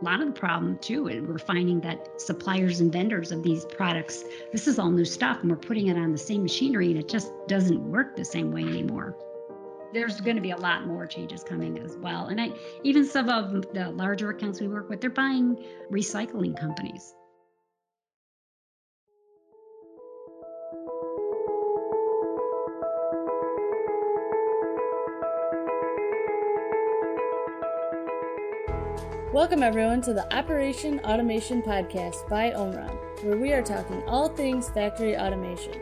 a lot of the problem too. And we're finding that suppliers and vendors of these products, this is all new stuff, and we're putting it on the same machinery, and it just doesn't work the same way anymore. There's going to be a lot more changes coming as well. And I, even some of the larger accounts we work with, they're buying recycling companies. Welcome, everyone, to the Operation Automation Podcast by Omron, where we are talking all things factory automation.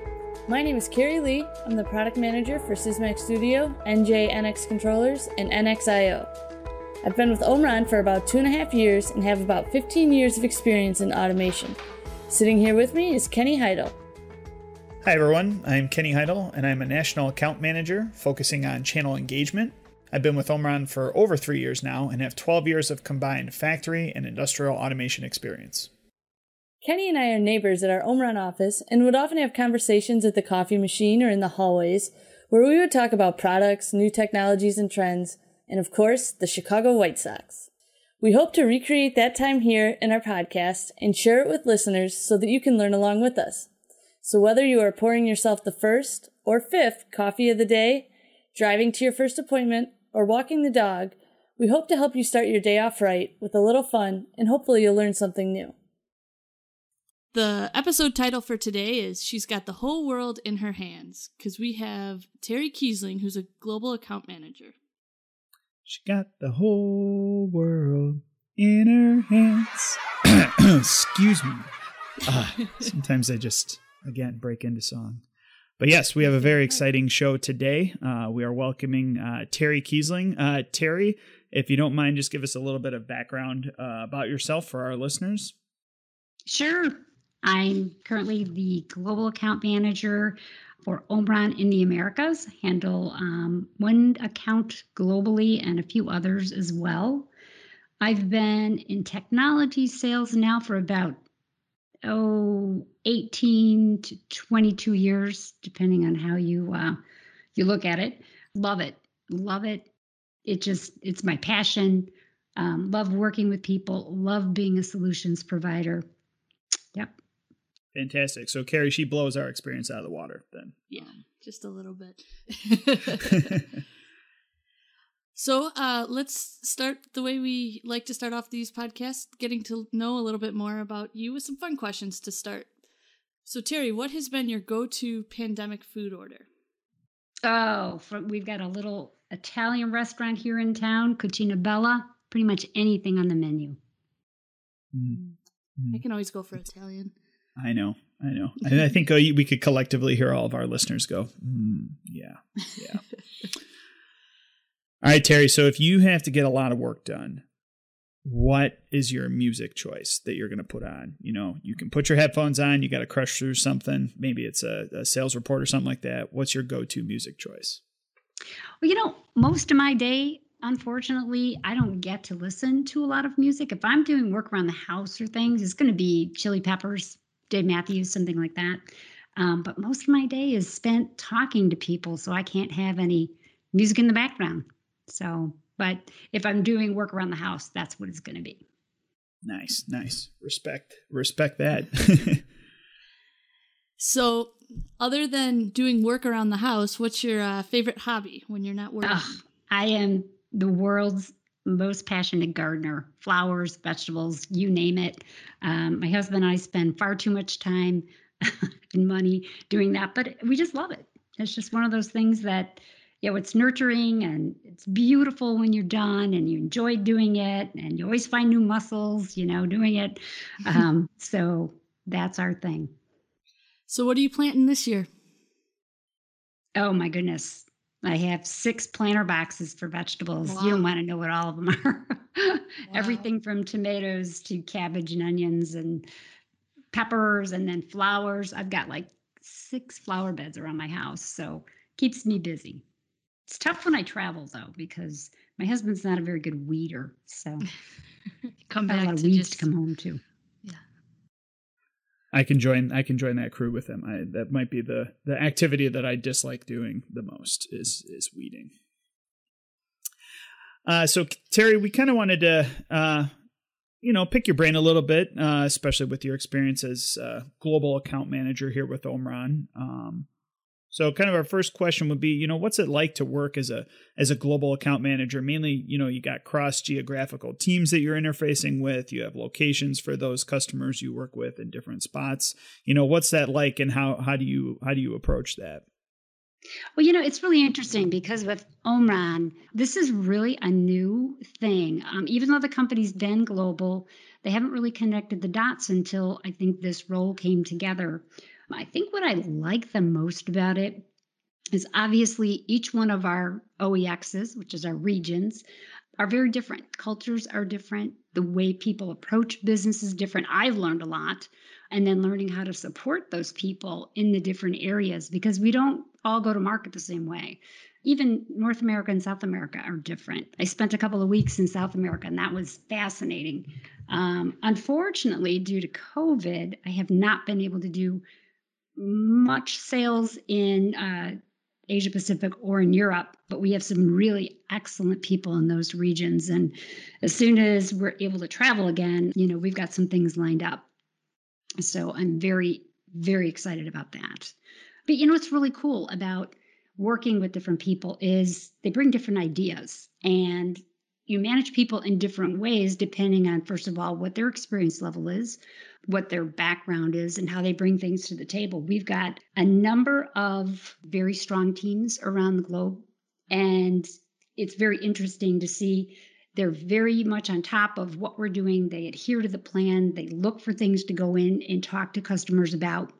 My name is Carrie Lee. I'm the product manager for Sysmac Studio, NJ NX Controllers, and NXIO. I've been with Omron for about two and a half years and have about 15 years of experience in automation. Sitting here with me is Kenny Heidel. Hi, everyone. I'm Kenny Heidel, and I'm a national account manager focusing on channel engagement I've been with Omron for over three years now and have 12 years of combined factory and industrial automation experience. Kenny and I are neighbors at our Omron office and would often have conversations at the coffee machine or in the hallways where we would talk about products, new technologies and trends, and of course, the Chicago White Sox. We hope to recreate that time here in our podcast and share it with listeners so that you can learn along with us. So whether you are pouring yourself the first or fifth coffee of the day, driving to your first appointment, or walking the dog, we hope to help you start your day off right with a little fun and hopefully you'll learn something new. The episode title for today is She's Got the Whole World in Her Hands because we have Terry Kiesling, who's a global account manager. She got the whole world in her hands. Excuse me. Uh, sometimes I just, again, break into song. But yes, we have a very exciting show today. Uh, we are welcoming uh, Terry Kiesling. Uh, Terry, if you don't mind, just give us a little bit of background uh, about yourself for our listeners. Sure. I'm currently the global account manager for Omron in the Americas, handle um, one account globally and a few others as well. I've been in technology sales now for about oh 18 to 22 years depending on how you uh, you look at it. Love it. Love it. It just it's my passion. Um, love working with people. Love being a solutions provider. Yep. Fantastic. So carrie she blows our experience out of the water then. Yeah just a little bit. So uh, let's start the way we like to start off these podcasts, getting to know a little bit more about you with some fun questions to start. So, Terry, what has been your go to pandemic food order? Oh, for, we've got a little Italian restaurant here in town, Cucina Bella, pretty much anything on the menu. Mm-hmm. I can always go for Italian. I know, I know. and I think uh, we could collectively hear all of our listeners go, mm, yeah, yeah. All right, Terry. So if you have to get a lot of work done, what is your music choice that you're going to put on? You know, you can put your headphones on, you got to crush through something. Maybe it's a, a sales report or something like that. What's your go to music choice? Well, you know, most of my day, unfortunately, I don't get to listen to a lot of music. If I'm doing work around the house or things, it's going to be Chili Peppers, Dave Matthews, something like that. Um, but most of my day is spent talking to people, so I can't have any music in the background. So, but if I'm doing work around the house, that's what it's going to be. Nice, nice. Respect, respect that. so, other than doing work around the house, what's your uh, favorite hobby when you're not working? I am the world's most passionate gardener flowers, vegetables, you name it. Um, my husband and I spend far too much time and money doing that, but we just love it. It's just one of those things that you know, it's nurturing and it's beautiful when you're done and you enjoy doing it and you always find new muscles, you know, doing it. Um, so that's our thing. So, what are you planting this year? Oh, my goodness. I have six planter boxes for vegetables. Wow. You don't want to know what all of them are. wow. Everything from tomatoes to cabbage and onions and peppers and then flowers. I've got like six flower beds around my house. So, keeps me busy. It's tough when I travel though because my husband's not a very good weeder, so come back a lot of weeds just, to come home to. Yeah, I can join. I can join that crew with him. I, that might be the the activity that I dislike doing the most is is weeding. Uh, so Terry, we kind of wanted to uh, you know, pick your brain a little bit, uh, especially with your experience as uh, global account manager here with Omron. Um, so, kind of our first question would be, you know, what's it like to work as a as a global account manager? Mainly, you know, you got cross geographical teams that you're interfacing with. You have locations for those customers you work with in different spots. You know, what's that like, and how how do you how do you approach that? Well, you know, it's really interesting because with Omron, this is really a new thing. Um, even though the company's been global, they haven't really connected the dots until I think this role came together. I think what I like the most about it is obviously each one of our OEXs, which is our regions, are very different. Cultures are different. The way people approach business is different. I've learned a lot. And then learning how to support those people in the different areas because we don't all go to market the same way. Even North America and South America are different. I spent a couple of weeks in South America and that was fascinating. Um, unfortunately, due to COVID, I have not been able to do much sales in uh, Asia Pacific or in Europe, but we have some really excellent people in those regions. And as soon as we're able to travel again, you know, we've got some things lined up. So I'm very, very excited about that. But you know what's really cool about working with different people is they bring different ideas and you manage people in different ways depending on first of all what their experience level is what their background is and how they bring things to the table. We've got a number of very strong teams around the globe, and it's very interesting to see they're very much on top of what we're doing. They adhere to the plan, they look for things to go in and talk to customers about.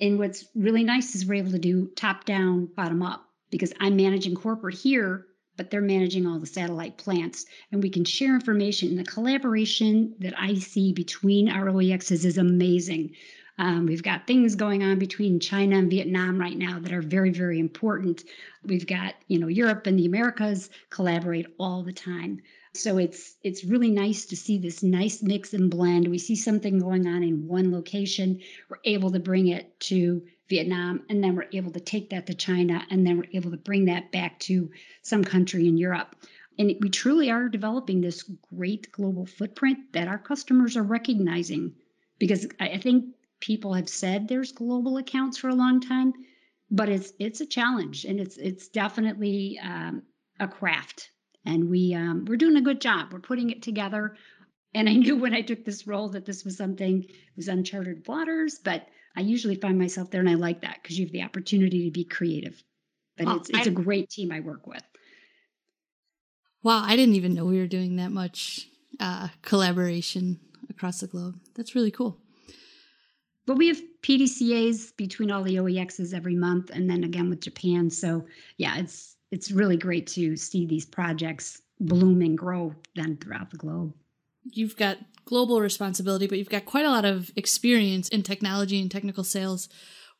And what's really nice is we're able to do top down, bottom up, because I'm managing corporate here but they're managing all the satellite plants. And we can share information. And the collaboration that i see between our oexs is amazing. Um, we've got things going on between china and vietnam right now that are very very important. We've got you know europe and the americas collaborate all the time. So it's it's really nice to see this nice mix and blend. We see something going on in one location. We're able to bring it to Vietnam, and then we're able to take that to China, and then we're able to bring that back to some country in Europe. And we truly are developing this great global footprint that our customers are recognizing because I think people have said there's global accounts for a long time, but it's it's a challenge and it's it's definitely um, a craft. And we um, we're doing a good job. We're putting it together. And I knew when I took this role that this was something it was uncharted waters, but I usually find myself there and I like that because you have the opportunity to be creative. But well, it's it's I, a great team I work with. Wow, I didn't even know we were doing that much uh, collaboration across the globe. That's really cool. But we have PDCAs between all the OEXs every month, and then again with Japan. So yeah, it's it's really great to see these projects bloom and grow then throughout the globe. You've got global responsibility, but you've got quite a lot of experience in technology and technical sales.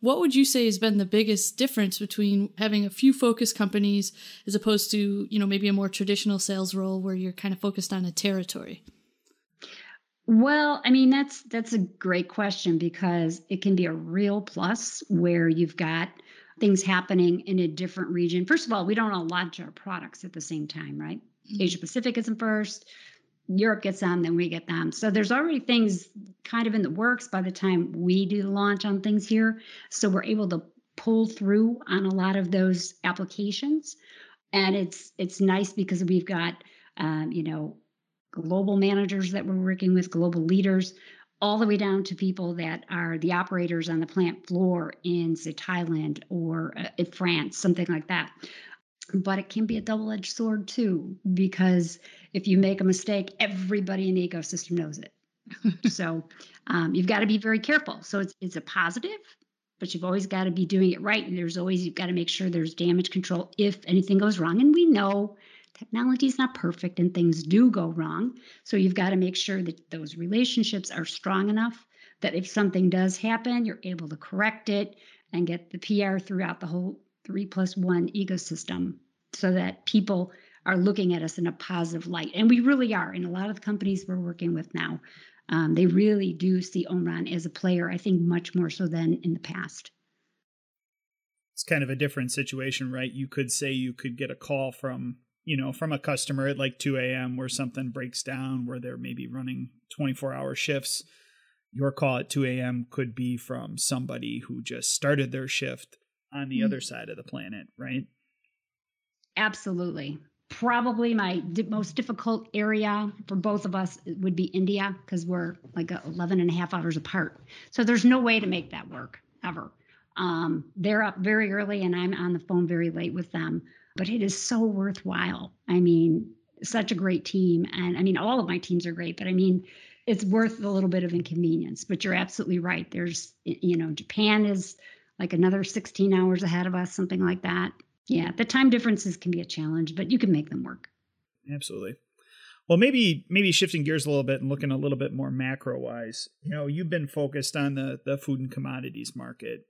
What would you say has been the biggest difference between having a few focus companies as opposed to, you know, maybe a more traditional sales role where you're kind of focused on a territory? Well, I mean that's that's a great question because it can be a real plus where you've got things happening in a different region. First of all, we don't all launch our products at the same time, right? Mm-hmm. Asia Pacific isn't first, Europe gets them, then we get them. So there's already things kind of in the works by the time we do the launch on things here. So we're able to pull through on a lot of those applications, and it's it's nice because we've got um, you know global managers that we're working with, global leaders, all the way down to people that are the operators on the plant floor in say Thailand or uh, in France, something like that but it can be a double-edged sword too because if you make a mistake everybody in the ecosystem knows it. So um, you've got to be very careful. So it's, it's a positive but you've always got to be doing it right and there's always you've got to make sure there's damage control if anything goes wrong. And we know technology is not perfect and things do go wrong. So you've got to make sure that those relationships are strong enough that if something does happen you're able to correct it and get the pr throughout the whole three plus one ecosystem so that people are looking at us in a positive light. And we really are. In a lot of the companies we're working with now, um, they really do see Omron as a player, I think, much more so than in the past. It's kind of a different situation, right? You could say you could get a call from you know, from a customer at like 2 a.m. where something breaks down, where they're maybe running 24 hour shifts. Your call at 2 a.m. could be from somebody who just started their shift on the mm-hmm. other side of the planet, right? Absolutely. Probably my di- most difficult area for both of us would be India because we're like 11 and a half hours apart. So there's no way to make that work ever. Um, they're up very early and I'm on the phone very late with them, but it is so worthwhile. I mean, such a great team. And I mean, all of my teams are great, but I mean, it's worth a little bit of inconvenience. But you're absolutely right. There's, you know, Japan is like another 16 hours ahead of us, something like that. Yeah, the time differences can be a challenge, but you can make them work. Absolutely. Well, maybe maybe shifting gears a little bit and looking a little bit more macro wise. You know, you've been focused on the the food and commodities market.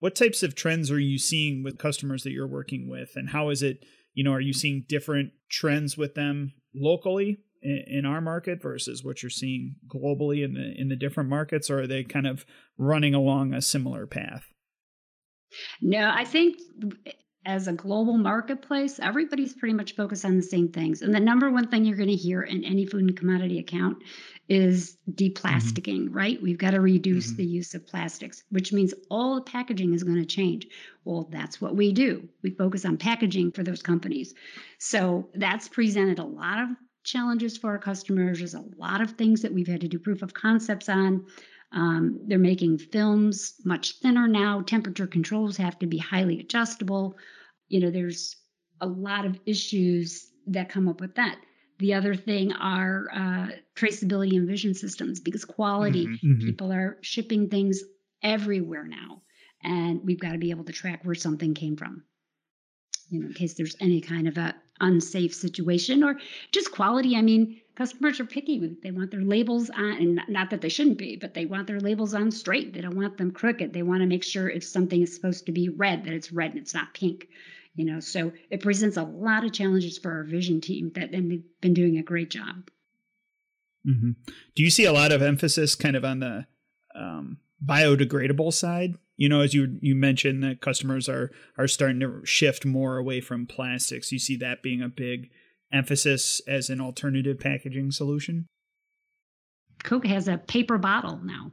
What types of trends are you seeing with customers that you're working with, and how is it? You know, are you seeing different trends with them locally in, in our market versus what you're seeing globally in the in the different markets, or are they kind of running along a similar path? No, I think as a global marketplace, everybody's pretty much focused on the same things. And the number one thing you're going to hear in any food and commodity account is deplasticking, mm-hmm. right? We've got to reduce mm-hmm. the use of plastics, which means all the packaging is going to change. Well, that's what we do. We focus on packaging for those companies. So that's presented a lot of challenges for our customers. There's a lot of things that we've had to do proof of concepts on. Um, they're making films much thinner now. Temperature controls have to be highly adjustable you know, there's a lot of issues that come up with that. The other thing are uh, traceability and vision systems because quality, mm-hmm, mm-hmm. people are shipping things everywhere now. And we've got to be able to track where something came from, you know, in case there's any kind of a unsafe situation or just quality. I mean, customers are picky. They want their labels on, and not that they shouldn't be, but they want their labels on straight. They don't want them crooked. They want to make sure if something is supposed to be red, that it's red and it's not pink you know so it presents a lot of challenges for our vision team that and they've been doing a great job mm-hmm. do you see a lot of emphasis kind of on the um, biodegradable side you know as you you mentioned that customers are are starting to shift more away from plastics you see that being a big emphasis as an alternative packaging solution coke has a paper bottle now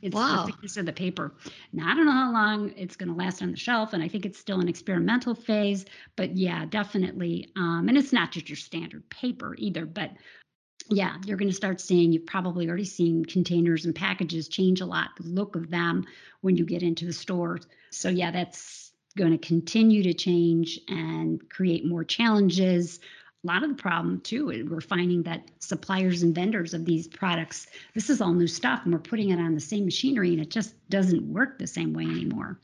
it's wow. the thickness of the paper. Now, I don't know how long it's going to last on the shelf, and I think it's still an experimental phase. But yeah, definitely. Um, and it's not just your standard paper either, but yeah, you're going to start seeing, you've probably already seen containers and packages change a lot, the look of them when you get into the stores. So yeah, that's going to continue to change and create more challenges. A lot of the problem too is we're finding that suppliers and vendors of these products this is all new stuff and we're putting it on the same machinery and it just doesn't work the same way anymore.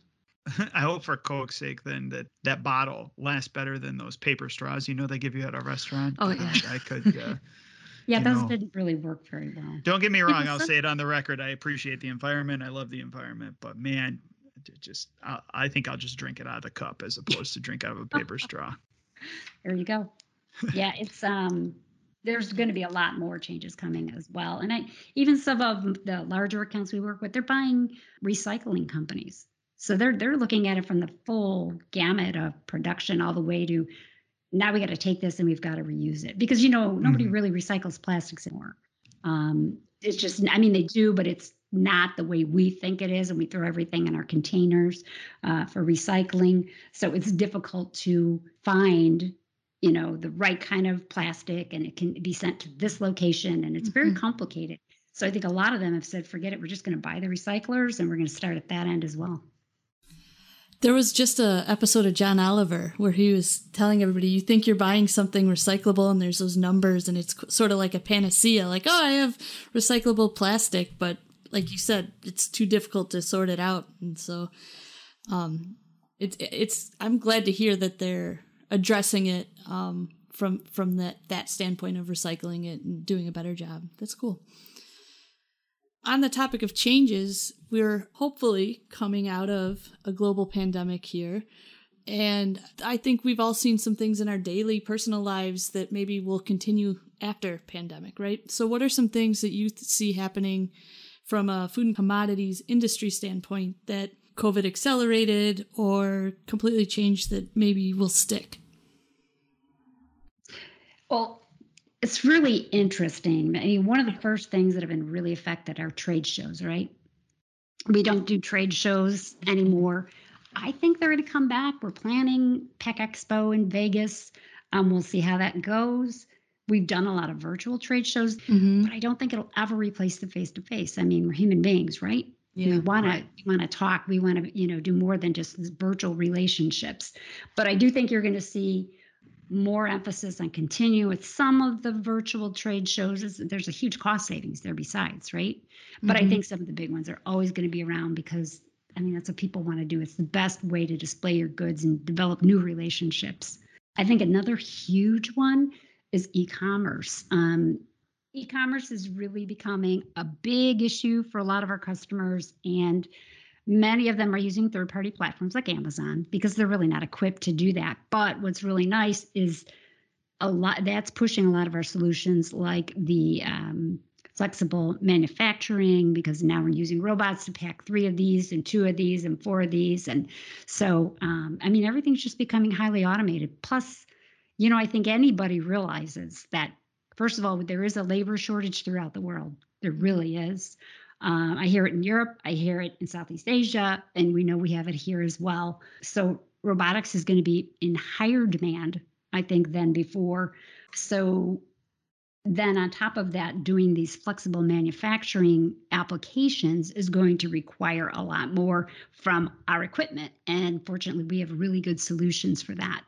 I hope for coke's sake then that that bottle lasts better than those paper straws. You know they give you at a restaurant? Oh yeah. I could uh, yeah those know, didn't really work very well don't get me wrong i'll say it on the record i appreciate the environment i love the environment but man just I, I think i'll just drink it out of the cup as opposed to drink out of a paper straw there you go yeah, it's um there's going to be a lot more changes coming as well. And I even some of the larger accounts we work with, they're buying recycling companies. So they're they're looking at it from the full gamut of production all the way to now we got to take this and we've got to reuse it because you know nobody mm-hmm. really recycles plastics anymore. Um, it's just I mean they do, but it's not the way we think it is, and we throw everything in our containers uh, for recycling. So it's difficult to find you know the right kind of plastic and it can be sent to this location and it's very mm-hmm. complicated so i think a lot of them have said forget it we're just going to buy the recyclers and we're going to start at that end as well there was just a episode of john oliver where he was telling everybody you think you're buying something recyclable and there's those numbers and it's sort of like a panacea like oh i have recyclable plastic but like you said it's too difficult to sort it out and so um it's it's i'm glad to hear that they're addressing it um, from from that that standpoint of recycling it and doing a better job. That's cool. On the topic of changes, we're hopefully coming out of a global pandemic here. And I think we've all seen some things in our daily personal lives that maybe will continue after pandemic, right? So what are some things that you see happening from a food and commodities industry standpoint that COVID accelerated or completely changed that maybe will stick? Well, it's really interesting. I mean, one of the first things that have been really affected are trade shows, right? We don't do trade shows anymore. I think they're going to come back. We're planning PACK EXPO in Vegas. Um, we'll see how that goes. We've done a lot of virtual trade shows, Mm-hmm. but I don't think it'll ever replace the face to face. I mean, we're human beings, right? Yeah, we want to want to talk. We want to you know do more than just virtual relationships. But I do think you're going to see more emphasis on continue with some of the virtual trade shows. There's a huge cost savings there besides, right? But I Mhm. think some of the big ones are always going to be around because I mean that's what people want to do. It's the best way to display your goods and develop new relationships. I think another huge one is e-commerce. Um, e-commerce is really becoming a big issue for a lot of our customers and many of them are using third-party platforms like amazon because they're really not equipped to do that. But what's really nice is a lot that's pushing a lot of our solutions like the um, flexible manufacturing because now we're using robots to pack three of these and two of these and four of these. And so um, i mean everything's just becoming highly automated. Plus you know i think anybody realizes that first of all there is a labor shortage throughout the world. There really is um, i hear it in europe i hear it in southeast asia and we know we have it here as well. So robotics is going to be in higher demand i think than before. So then on top of that doing these flexible manufacturing applications is going to require a lot more from our equipment and fortunately we have really good solutions for that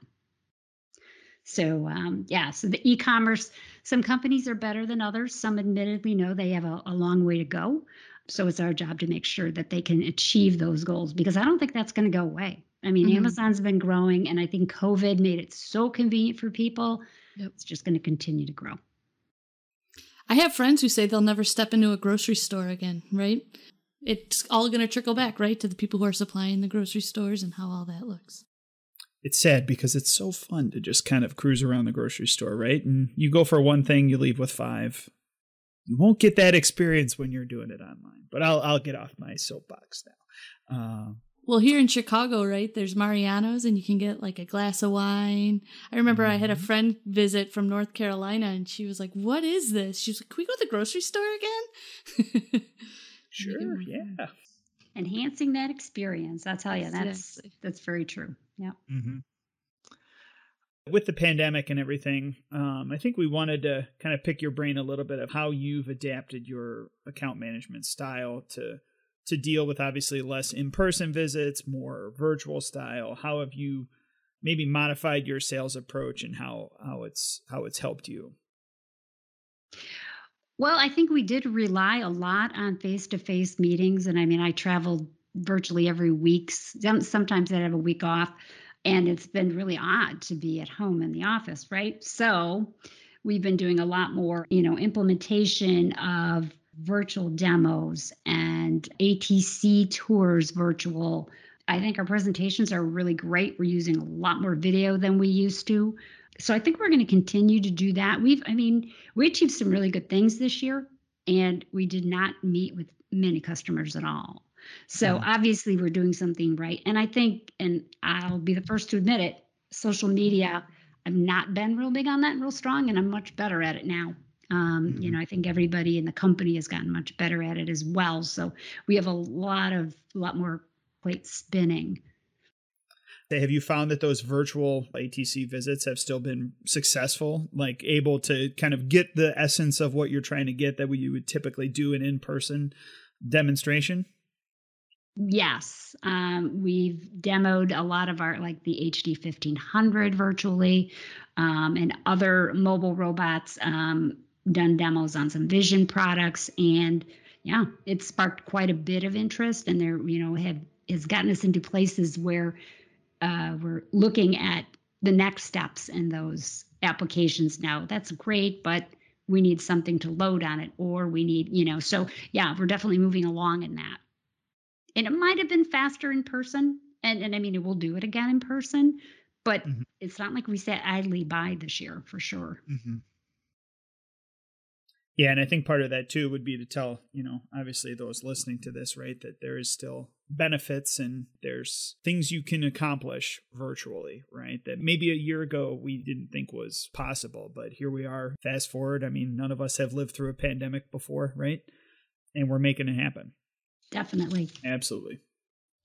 so um, yeah so the e-commerce some companies are better than others some admittedly know they have a, a long way to go so it's our job to make sure that they can achieve those goals because i don't think that's going to go away i mean Mhm. amazon's been growing and i think covid made it so convenient for people Yep. it's just going to continue to grow I have friends who say they'll never step into a grocery store again, right? It's all going to trickle back, right, to the people who are supplying the grocery stores and how all that looks. It's sad because it's so fun to just kind of cruise around the grocery store, right? And you go for one thing, you leave with five. You won't get that experience when you're doing it online. But I'll I'll get off my soapbox now. Uh, Well, here in Chicago, right, there's Mariano's and you can get like a glass of wine. I remember I had a Mhm. friend visit from North Carolina and she was like, What is this? She was like, Can we go to the grocery store again? sure, yeah. enhancing that experience i'll tell you that's Exactly. that's very true yeah hmm With the pandemic and everything, um, I think we wanted to kind of pick your brain a little bit of how you've adapted your account management style to to deal with obviously less in person visits, more virtual style. How have you maybe modified your sales approach and how how it's how it's helped you? Well, I think we did rely a lot on face to face meetings. And I mean, I traveled virtually every week. Sometimes I'd have a week off, and it's been really odd to be at home in the office, right? So we've been doing a lot more, you know, implementation of virtual demos and ATC tours virtual. I think our presentations are really great. We're using a lot more video than we used to. So I think we're going to continue to do that. We've, I mean, we achieved some really good things this year, and we did not meet with many customers at all. So Mhm. obviously, we're doing something right. And I think, and I'll be the first to admit it, social media, I've not been real big on that and real strong, and I'm much better at it now. Um, You Mhm. know, I think everybody in the company has gotten much better at it as well. So we have a lot of, a lot more plates spinning. Have you found that those virtual ATC visits have still been successful? Like able to kind of get the essence of what you're trying to get that you would typically do an in person demonstration? Yes, um, we've demoed a lot of our, like the HD 1500 virtually, um, and other mobile robots. Um, done demos on some Vision products, and yeah, it sparked quite a bit of interest. And there, you know, have has gotten us into places where uh, we're looking at the next steps in those applications now. That's great, but we need something to load on it, or we need, you know, so yeah, we're definitely moving along in that and it might have been faster in person and, and i mean we'll do it again in person but Mhm. it's not like we sat idly by this year for sure Mm-hmm. Yeah, and I think part of that too would be to tell, you know, obviously those listening to this, right, that there is still benefits and there's things you can accomplish virtually, right? That maybe a year ago we didn't think was possible, but here we are. Fast forward, I mean, none of us have lived through a pandemic before, right? And we're making it happen. Definitely. Absolutely.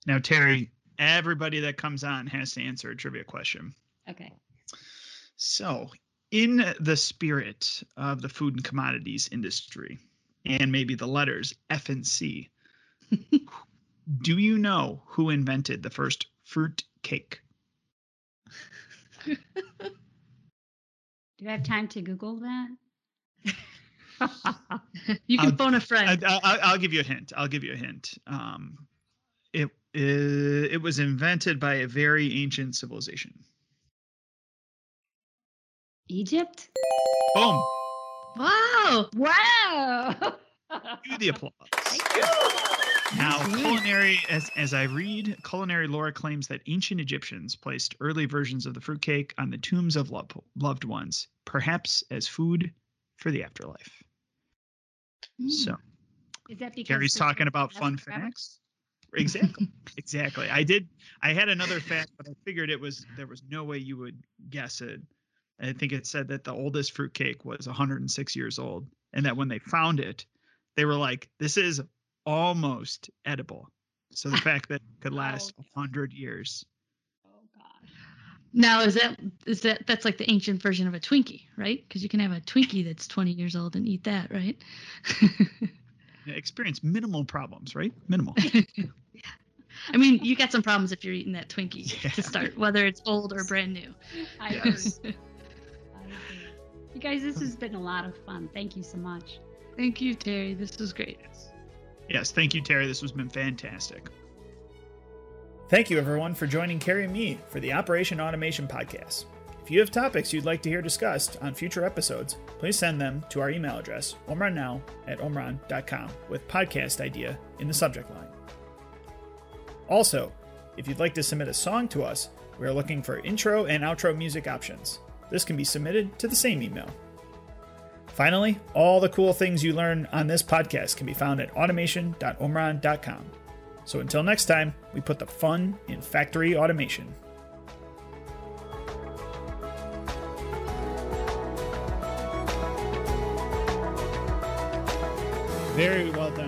Now, Terry, everybody that comes on has to answer a trivia question. Okay. So, in the spirit of the food and commodities industry, and maybe the letters F and C, do you know who invented the first fruit cake? Do you have time to Google that? You can I'll- phone a friend. I, I'll give you a hint. I'll give you a hint. Um, it uh, it was invented by a very ancient civilization. Egypt? Boom! wow. Wow. Cue the applause. Now, culinary, as, as I read, culinary lore claims that ancient Egyptians placed early versions of the fruitcake on the tombs of lov- loved ones, perhaps as food for the afterlife. So, mm. Is that because Gary's the talking about fun forever? facts. Exactly. exactly. I did. I had another fact, but I figured it was there was no way you would guess it. I think it said that the oldest fruitcake was 106 years old, and that when they found it, they were like, "This is almost edible." So the fact that it could last Oh. 100 years. God. Now is that is that that's like the ancient version of a Twinkie, right? Because you can have a Twinkie that's 20 years old and eat that, right? Experience minimal problems, right? Minimal. yeah. I mean, you got some problems if you're eating that Twinkie Yeah. to start, whether it's old or brand new. I Yes. agree. I agree. You guys, this has been a lot of fun. Thank you so much. Thank you, Terry. This was great. Yes. Thank you, Terry. This has been fantastic. Thank you, everyone, for joining Carrie and me for the Operation Automation Podcast. If you have topics you'd like to hear discussed on future episodes, please send them to our email address, omronnow at omron.com, with podcast idea in the subject line. Also, if you'd like to submit a song to us, we are looking for intro and outro music options. This can be submitted to the same email. Finally, all the cool things you learn on this podcast can be found at automation.omron.com. So until next time, we put the fun in factory automation. Very well done.